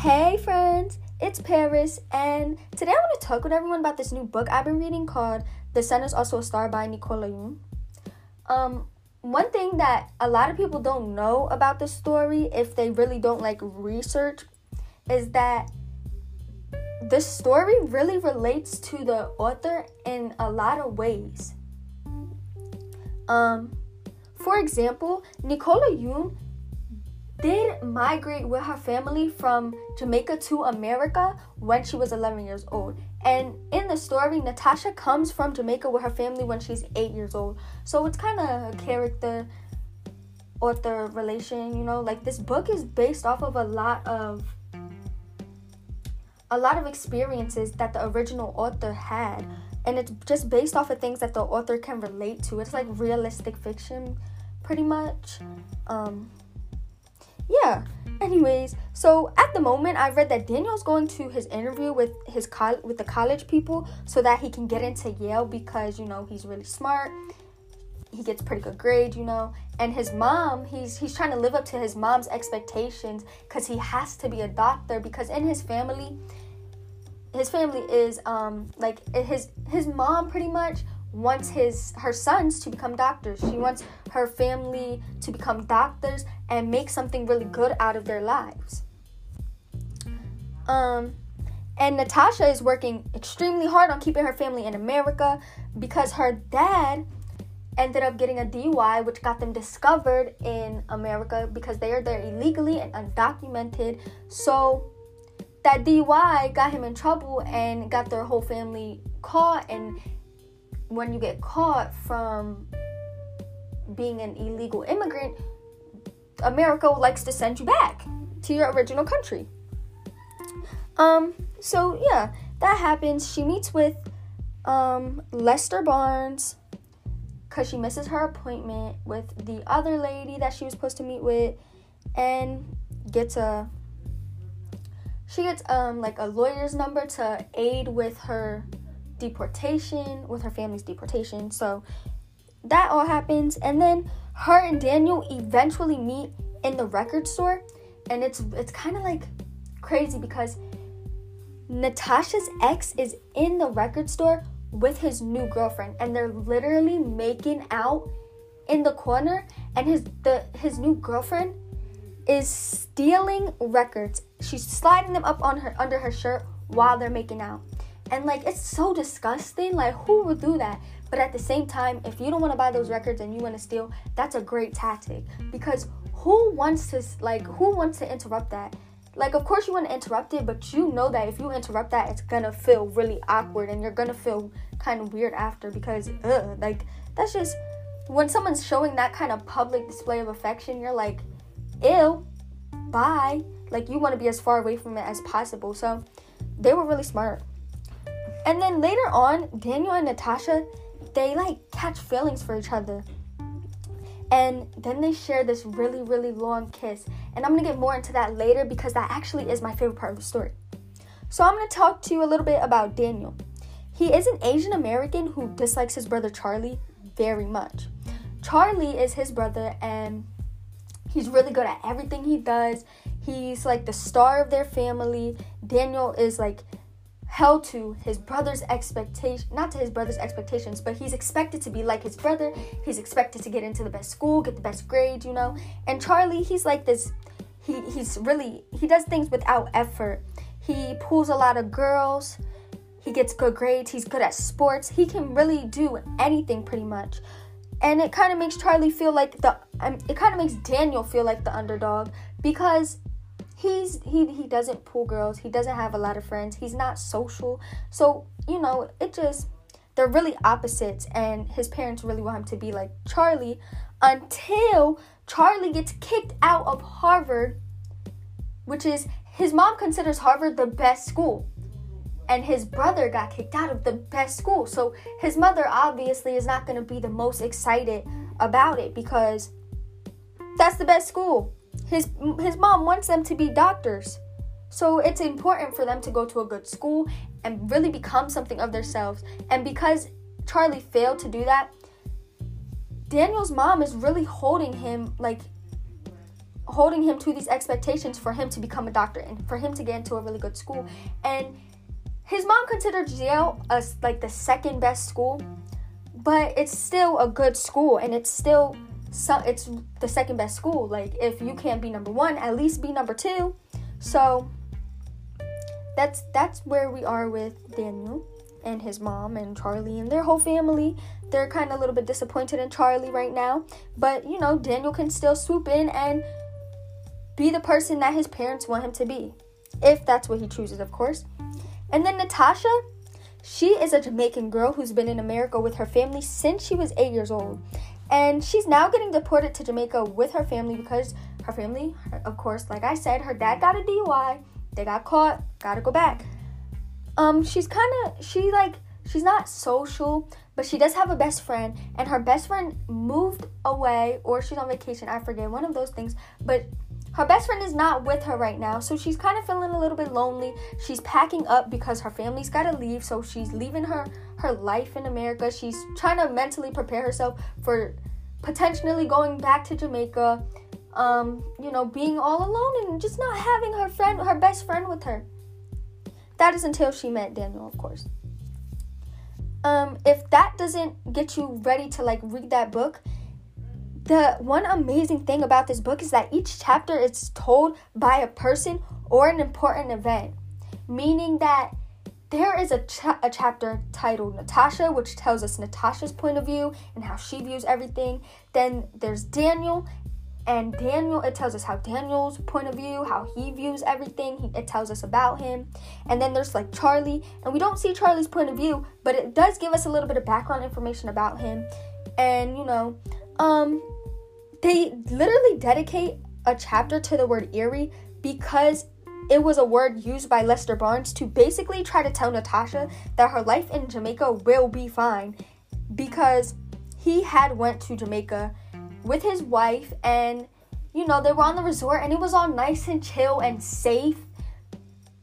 Hey friends, it's Paris, and today I want to talk with everyone about this new book I've been reading called The Sun is Also a Star by Nicola Yoon. Um, one thing that a lot of people don't know about the story, if they really don't like research, is that the story really relates to the author in a lot of ways. Um, for example, Nicola Yoon did migrate with her family from Jamaica to America when she was 11 years old. And in the story, Natasha comes from Jamaica with her family when she's 8 years old. So it's kind of a character author relation, you know? Like this book is based off of a lot of a lot of experiences that the original author had and it's just based off of things that the author can relate to. It's like realistic fiction pretty much. Um yeah. Anyways, so at the moment, I read that Daniel's going to his interview with his col- with the college people so that he can get into Yale because you know he's really smart. He gets pretty good grades, you know. And his mom, he's he's trying to live up to his mom's expectations because he has to be a doctor because in his family, his family is um like his his mom pretty much wants his her sons to become doctors. She wants her family to become doctors and make something really good out of their lives. Um and Natasha is working extremely hard on keeping her family in America because her dad ended up getting a DUI, which got them discovered in America because they are there illegally and undocumented. So that DUI got him in trouble and got their whole family caught and when you get caught from being an illegal immigrant, America likes to send you back to your original country. Um, so yeah, that happens. She meets with um, Lester Barnes because she misses her appointment with the other lady that she was supposed to meet with and gets a she gets um like a lawyer's number to aid with her deportation, with her family's deportation. So that all happens and then her and Daniel eventually meet in the record store and it's it's kind of like crazy because Natasha's ex is in the record store with his new girlfriend and they're literally making out in the corner and his the his new girlfriend is stealing records. She's sliding them up on her under her shirt while they're making out. And like it's so disgusting. Like who would do that? But at the same time, if you don't want to buy those records and you want to steal, that's a great tactic because who wants to like who wants to interrupt that? Like of course you want to interrupt it, but you know that if you interrupt that, it's gonna feel really awkward and you're gonna feel kind of weird after because ugh, like that's just when someone's showing that kind of public display of affection, you're like, ew, bye. Like you want to be as far away from it as possible. So they were really smart. And then later on, Daniel and Natasha, they like catch feelings for each other. And then they share this really, really long kiss. And I'm gonna get more into that later because that actually is my favorite part of the story. So I'm gonna talk to you a little bit about Daniel. He is an Asian American who dislikes his brother Charlie very much. Charlie is his brother and he's really good at everything he does. He's like the star of their family. Daniel is like held to his brother's expectation not to his brother's expectations but he's expected to be like his brother. He's expected to get into the best school get the best grade you know? And charlie he's like this he he's really he does things without effort. He pulls a lot of girls. He gets good grades. He's good at sports. He can really do anything pretty much. And it kind of makes charlie feel like the um, it kind of makes daniel feel like the underdog because he's he he doesn't pull girls. He doesn't have a lot of friends. He's not social. So you know it just they're really opposites and his parents really want him to be like charlie until charlie gets kicked out of harvard which is his mom considers harvard the best school and his brother got kicked out of the best school. So his mother obviously is not going to be the most excited about it because that's the best school his his mom wants them to be doctors. So it's important for them to go to a good school and really become something of themselves. And because Charlie failed to do that, Daniel's mom is really holding him like holding him to these expectations for him to become a doctor and for him to get into a really good school. And his mom considered Yale as like the second best school, but it's still a good school and it's still so it's the second best school. Like if you mm-hmm. can't be number 1, at least be number 2. So that's that's where we are with Daniel and his mom and Charlie and their whole family. They're kind of a little bit disappointed in Charlie right now, but you know, Daniel can still swoop in and be the person that his parents want him to be. If that's what he chooses, of course. And then Natasha, she is a Jamaican girl who's been in America with her family since she was eight years old. And she's now getting deported to Jamaica with her family because her family, of course, like I said, her dad got a DUI. They got caught, gotta go back. Um, she's kind of, she like, she's not social, but she does have a best friend. And her best friend moved away or she's on vacation. I forget, one of those things. But her best friend is not with her right now, so she's kind of feeling a little bit lonely. She's packing up because her family's got to leave, so she's leaving her her life in America. She's trying to mentally prepare herself for potentially going back to Jamaica. Um, you know, being all alone and just not having her friend, her best friend with her. That is until she met Daniel, of course. Um, if that doesn't get you ready to like read that book, the one amazing thing about this book is that each chapter is told by a person or an important event, meaning that there is a, cha- a chapter titled Natasha, which tells us Natasha's point of view and how she views everything. Then there's Daniel, and Daniel, it tells us how Daniel's point of view, how he views everything. He, it tells us about him. And then there's like Charlie, and we don't see Charlie's point of view, but it does give us a little bit of background information about him. And you know, um, they literally dedicate a chapter to the word eerie because it was a word used by Lester Barnes to basically try to tell Natasha that her life in Jamaica will be fine because he had went to Jamaica with his wife and you know they were on the resort and it was all nice and chill and safe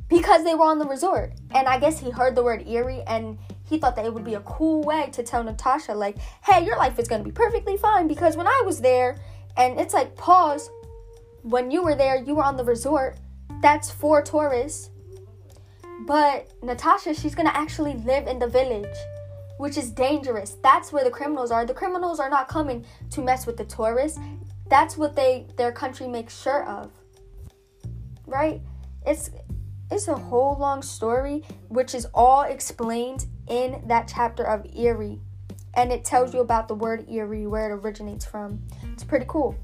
because they were on the resort. And I guess he heard the word eerie and he thought that it would be a cool way to tell Natasha, like, hey, your life is gonna be perfectly fine because when I was there, and it's like, pause, when you were there, you were on the resort. That's for tourists. But Natasha, she's gonna actually live in the village, which is dangerous. That's where the criminals are. The criminals are not coming to mess with the tourists. That's what they their country makes sure of. Right? It's it's a whole long story which is all explained in that chapter of Eerie. And it tells you about the word Eerie, where it originates from. It's pretty cool.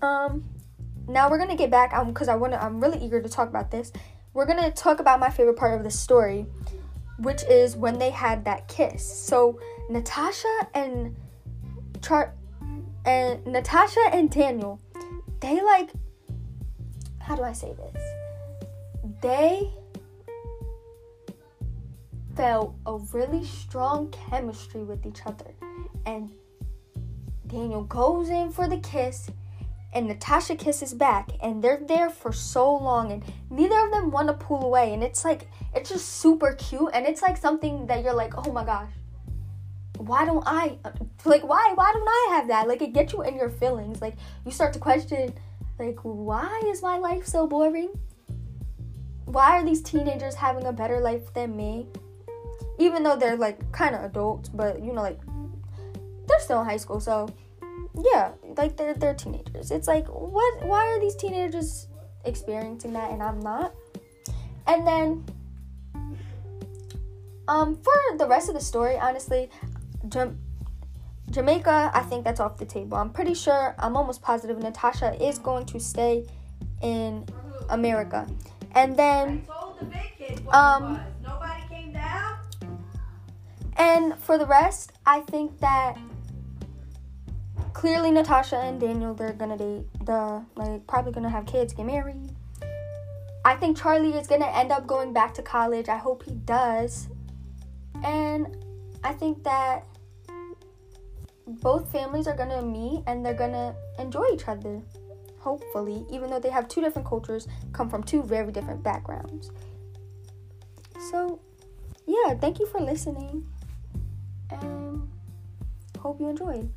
Um, now we're gonna get back um because I wanna I'm really eager to talk about this. We're gonna talk about my favorite part of the story, which is when they had that kiss. So Natasha and Char and Natasha and Daniel, they like how do I say this? They felt a really strong chemistry with each other. And Daniel goes in for the kiss, and Natasha kisses back, and they're there for so long, and neither of them want to pull away. And it's like, it's just super cute, and it's like something that you're like, oh my gosh, why don't I, like, why, why don't I have that? Like, it gets you in your feelings. Like, you start to question, like, why is my life so boring? Why are these teenagers having a better life than me? even though they're like kind of adults, but you know, like they're still in high school, so yeah, like they're they're teenagers. It's like what? Why are these teenagers experiencing that and I'm not? And then, um, for the rest of the story, honestly, Jam- Jamaica, I think that's off the table. I'm pretty sure, I'm almost positive Natasha is going to stay in America. And then, um, and for the rest, I think that clearly Natasha and Daniel they're gonna date the like probably gonna have kids, get married. I think Charlie is gonna end up going back to college. I hope he does. And I think that both families are gonna meet and they're gonna enjoy each other. Hopefully, even though they have two different cultures, come from two very different backgrounds. So, yeah, thank you for listening and hope you enjoyed.